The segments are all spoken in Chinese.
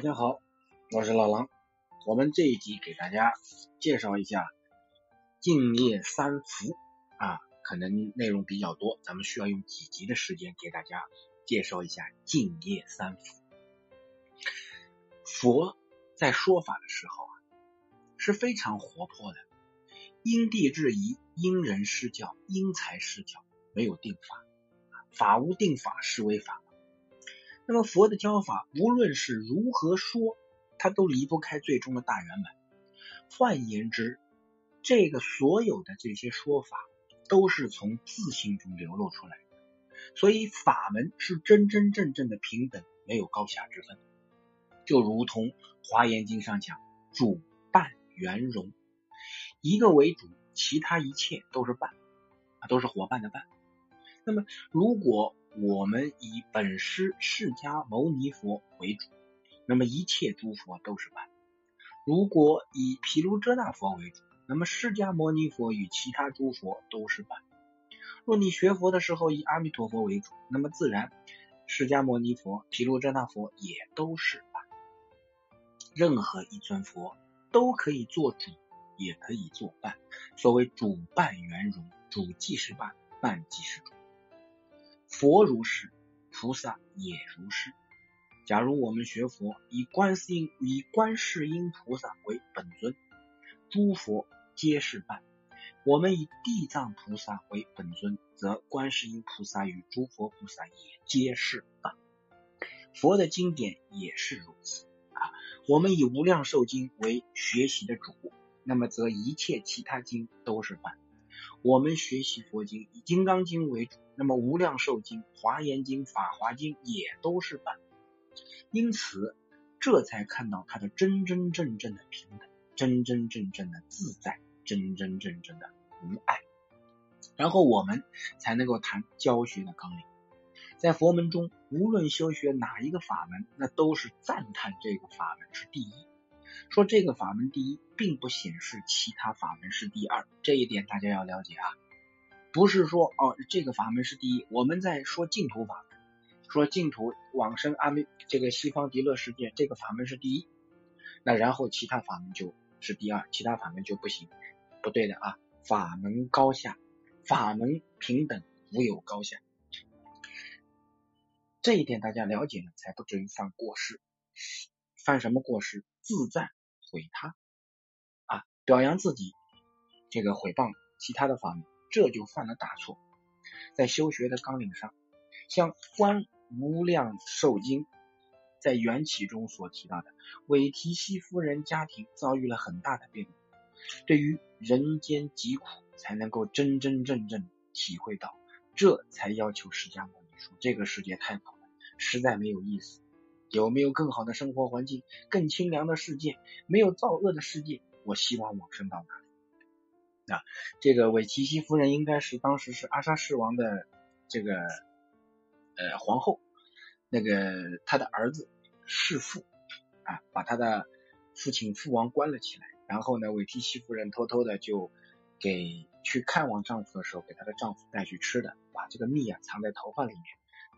大家好，我是老狼。我们这一集给大家介绍一下敬业三福啊，可能内容比较多，咱们需要用几集的时间给大家介绍一下敬业三福。佛在说法的时候啊，是非常活泼的，因地制宜，因人施教，因材施教，没有定法，法无定法，是为法。那么佛的教法，无论是如何说，它都离不开最终的大圆满。换言之，这个所有的这些说法，都是从自信中流露出来的。所以法门是真真正正的平等，没有高下之分。就如同《华严经》上讲，主伴圆融，一个为主，其他一切都是伴，都是伙伴的伴。那么如果我们以本师释迦牟尼佛为主，那么一切诸佛都是伴；如果以毗卢遮那佛为主，那么释迦牟尼佛与其他诸佛都是伴。若你学佛的时候以阿弥陀佛为主，那么自然释迦牟尼佛、毗卢遮那佛也都是伴。任何一尊佛都可以做主，也可以做伴。所谓主伴圆融，主即是伴，伴即是主。佛如是，菩萨也如是。假如我们学佛，以观世音以观世音菩萨为本尊，诸佛皆是伴；我们以地藏菩萨为本尊，则观世音菩萨与诸佛菩萨也皆是伴。佛的经典也是如此啊。我们以无量寿经为学习的主，那么则一切其他经都是伴。我们学习佛经以金刚经为主，那么无量寿经、华严经、法华经也都是本。因此，这才看到它的真真正正的平等，真真正正的自在，真真正正的无碍。然后我们才能够谈教学的纲领。在佛门中，无论修学哪一个法门，那都是赞叹这个法门是第一。说这个法门第一，并不显示其他法门是第二，这一点大家要了解啊。不是说哦，这个法门是第一，我们在说净土法门，说净土往生阿弥这个西方极乐世界，这个法门是第一，那然后其他法门就是第二，其他法门就不行，不对的啊。法门高下，法门平等，无有高下。这一点大家了解了，才不至于犯过失。犯什么过失？自赞毁他啊，表扬自己，这个毁谤其他的法门，这就犯了大错。在修学的纲领上，像《观无量寿经》在缘起中所提到的，韦提希夫人家庭遭遇了很大的变故，对于人间疾苦才能够真真正正体会到，这才要求释迦牟尼说：这个世界太苦了，实在没有意思。有没有更好的生活环境、更清凉的世界、没有造恶的世界？我希望往生到哪里？啊，这个韦提希夫人应该是当时是阿沙世王的这个呃皇后，那个他的儿子弑父啊，把他的父亲父王关了起来，然后呢，韦提希夫人偷偷的就给去看望丈夫的时候，给她的丈夫带去吃的，把这个蜜啊藏在头发里面。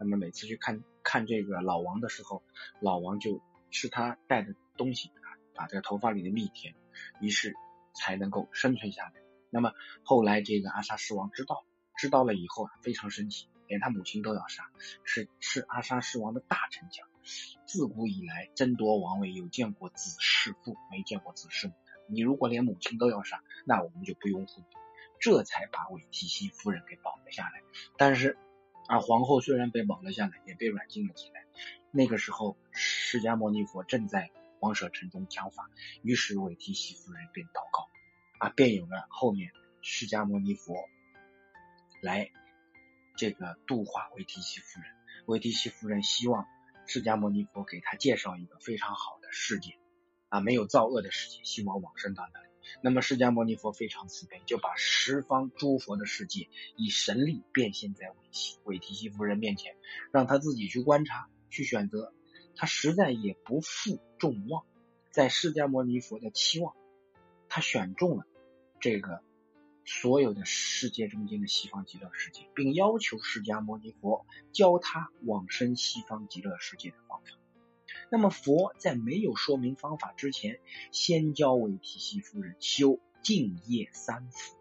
那么每次去看看这个老王的时候，老王就吃他带的东西啊，把这个头发里的蜜甜，于是才能够生存下来。那么后来这个阿沙狮王知道，知道了以后啊，非常生气，连他母亲都要杀，是是阿沙狮王的大丞相。自古以来争夺王位，有见过子弑父，没见过子弑母的。你如果连母亲都要杀，那我们就不拥护你。这才把韦提希夫人给保了下来。但是。而皇后虽然被绑了下来，也被软禁了起来。那个时候，释迦牟尼佛正在王舍城中讲法，于是韦提希夫人便祷告，啊，便有了后面释迦牟尼佛来这个度化韦提希夫人。韦提希夫人希望释迦牟尼佛给他介绍一个非常好的世界，啊，没有造恶的世界，希望往生到那里。那么释迦牟尼佛非常慈悲，就把十方诸佛的世界以神力变现在韦提韦提希夫人面前，让他自己去观察、去选择。他实在也不负众望，在释迦牟尼佛的期望，他选中了这个所有的世界中间的西方极乐世界，并要求释迦牟尼佛教他往生西方极乐世界的方法。那么佛在没有说明方法之前，先教维提西夫人修净业三福，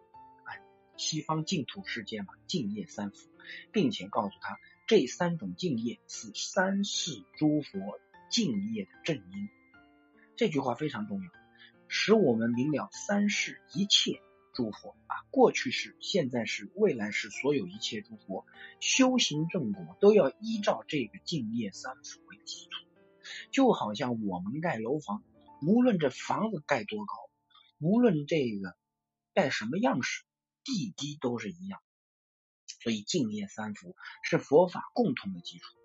哎，西方净土世界嘛，净业三福，并且告诉他这三种净业是三世诸佛净业的正因。这句话非常重要，使我们明了三世一切诸佛啊，过去是、现在是、未来是，所有一切诸佛修行正果都要依照这个净业三福为基础。就好像我们盖楼房，无论这房子盖多高，无论这个盖什么样式，地基都是一样。所以净业三福是佛法共同的基础，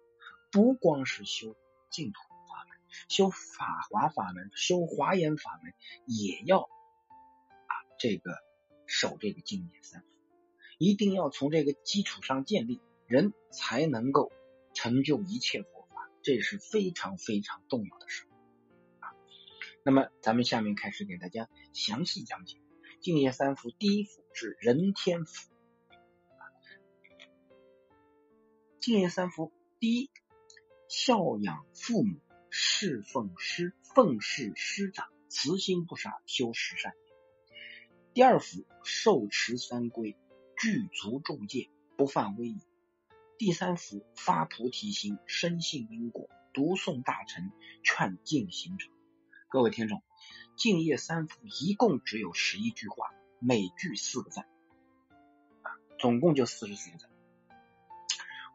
不光是修净土法门，修法华法门，修华严法门，也要啊这个守这个净业三福，一定要从这个基础上建立，人才能够成就一切佛。这是非常非常重要的事啊。那么，咱们下面开始给大家详细讲解敬业三福。第一福是人天福。敬业三福，第一，孝养父母，侍奉师，奉事师长，慈心不杀，修十善。第二福，受持三规，具足众戒，不犯威仪。第三福发菩提心，深信因果，读诵大乘，劝进行者。各位听众，敬业三福一共只有十一句话，每句四个赞，总共就四十四个赞。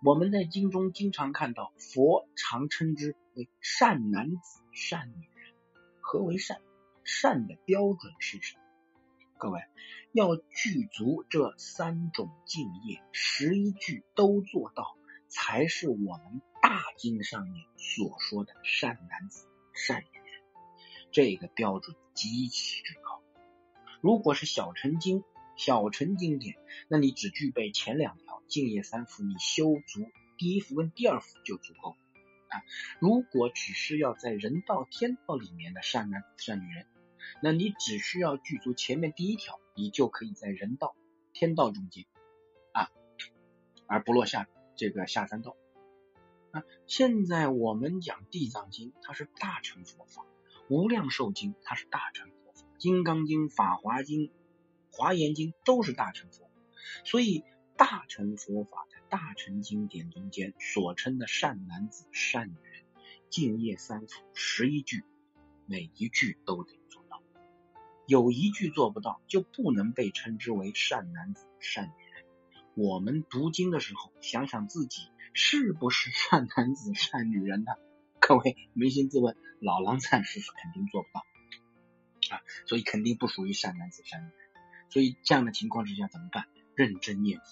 我们在经中经常看到佛常称之为善男子、善女人。何为善？善的标准是什么？各位要具足这三种敬业，十一句都做到，才是我们大经上面所说的善男子、善女人。这个标准极其之高。如果是小乘经、小乘经典，那你只具备前两条敬业三福，你修足第一福跟第二福就足够啊。如果只是要在人道、天道里面的善男子、善女人。那你只需要具足前面第一条，你就可以在人道、天道中间啊，而不落下这个下三道啊。现在我们讲地藏经，它是大乘佛法；无量寿经，它是大乘佛法；金刚经、法华经、华严经都是大乘佛法。所以大乘佛法在大乘经典中间所称的善男子、善女人、敬业三福十一句，每一句都得做。有一句做不到，就不能被称之为善男子、善女人。我们读经的时候，想想自己是不是善男子、善女人呢？各位扪心自问，老狼暂时是肯定做不到啊，所以肯定不属于善男子、善女人。所以这样的情况之下怎么办？认真念佛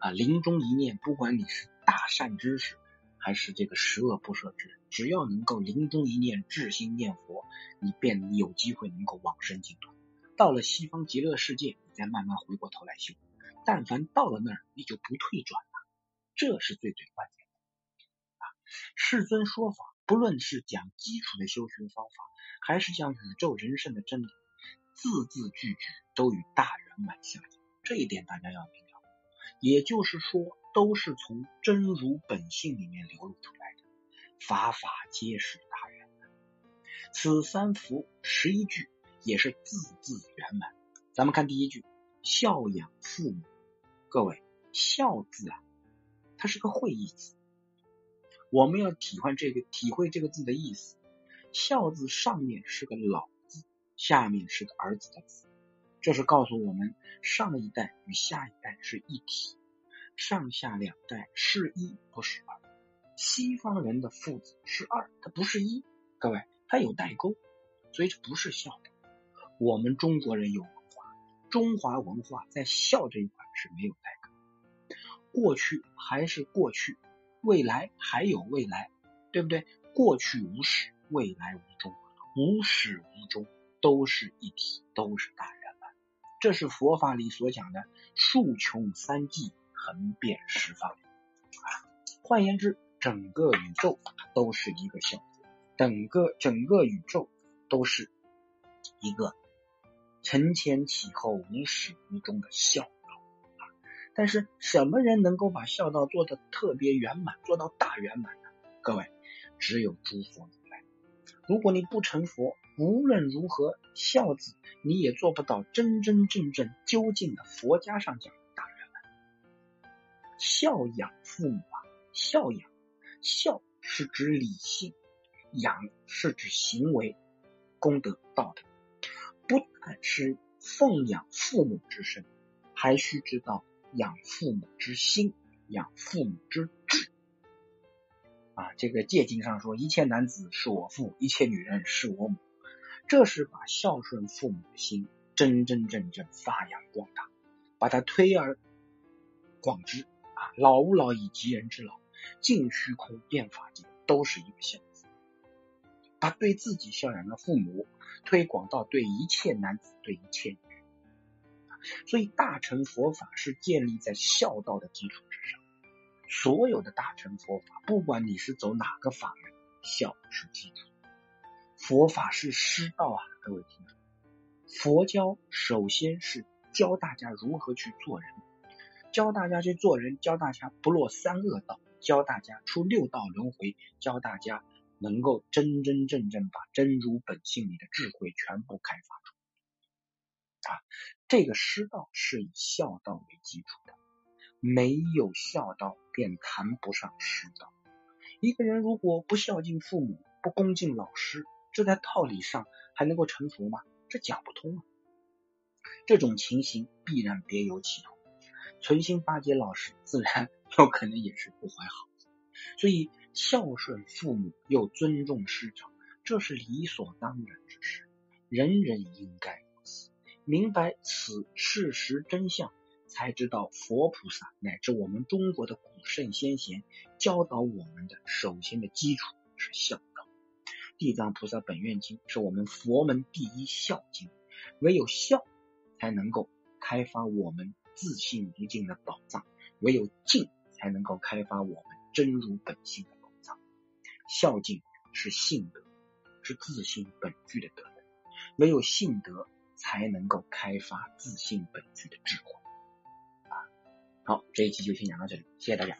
啊，临终一念，不管你是大善知识。还是这个十恶不赦之人，只要能够临终一念至心念佛，你便有机会能够往生净土。到了西方极乐世界，你再慢慢回过头来修。但凡到了那儿，你就不退转了，这是最最关键的啊！世尊说法，不论是讲基础的修学方法，还是讲宇宙人生的真理，字字句句都与大圆满相应。这一点大家要明了。也就是说。都是从真如本性里面流露出来，法法皆是大圆满。此三福十一句也是字字圆满。咱们看第一句，孝养父母。各位，孝字啊，它是个会意字，我们要体会这个体会这个字的意思。孝字上面是个老字，下面是个儿子的字，这是告诉我们上一代与下一代是一体。上下两代是一不是二，西方人的父子是二，它不是一。各位，它有代沟，所以这不是孝。我们中国人有文化，中华文化在孝这一块是没有代沟。过去还是过去，未来还有未来，对不对？过去无始，未来无终，无始无终都是一体，都是大圆满。这是佛法里所讲的数穷三际。横遍十方，换言之，整个宇宙都是一个孝，整个整个宇宙都是一个承前启后、无始无终的孝道啊。但是，什么人能够把孝道做的特别圆满，做到大圆满呢？各位，只有诸佛如来如果你不成佛，无论如何孝子，你也做不到真真正正究竟的佛家上讲的大圆满。孝养父母啊，孝养孝是指理性，养是指行为、功德、道德，不但是奉养父母之身，还需知道养父母之心，养父母之志。啊，这个戒经上说，一切男子是我父，一切女人是我母，这是把孝顺父母的心真真正正发扬光大，把它推而广之啊！老吾老以及人之老，尽虚空变法界，都是一个孝字。把对自己孝养的父母推广到对一切男子、对一切女人，所以大乘佛法是建立在孝道的基础之上。所有的大乘佛法，不管你是走哪个法门，孝是基础。佛法是师道啊，各位听众。佛教首先是教大家如何去做人，教大家去做人，教大家不落三恶道，教大家出六道轮回，教大家能够真真正正把真如本性里的智慧全部开发出。啊，这个师道是以孝道为基础的。没有孝道，便谈不上师道。一个人如果不孝敬父母，不恭敬老师，这在道理上还能够成佛吗？这讲不通啊！这种情形必然别有企图，存心巴结老师，自然有可能也是不怀好意。所以孝顺父母又尊重师长，这是理所当然之事，人人应该如此，明白此事实真相。才知道佛菩萨乃至我们中国的古圣先贤教导我们的首先的基础是孝道。地藏菩萨本愿经是我们佛门第一孝经，唯有孝才能够开发我们自信无尽的宝藏，唯有敬才能够开发我们真如本性的宝藏。孝敬是性德，是自信本具的德能，唯有性德才能够开发自信本具的智慧。好，这一期就先讲到这里，谢谢大家。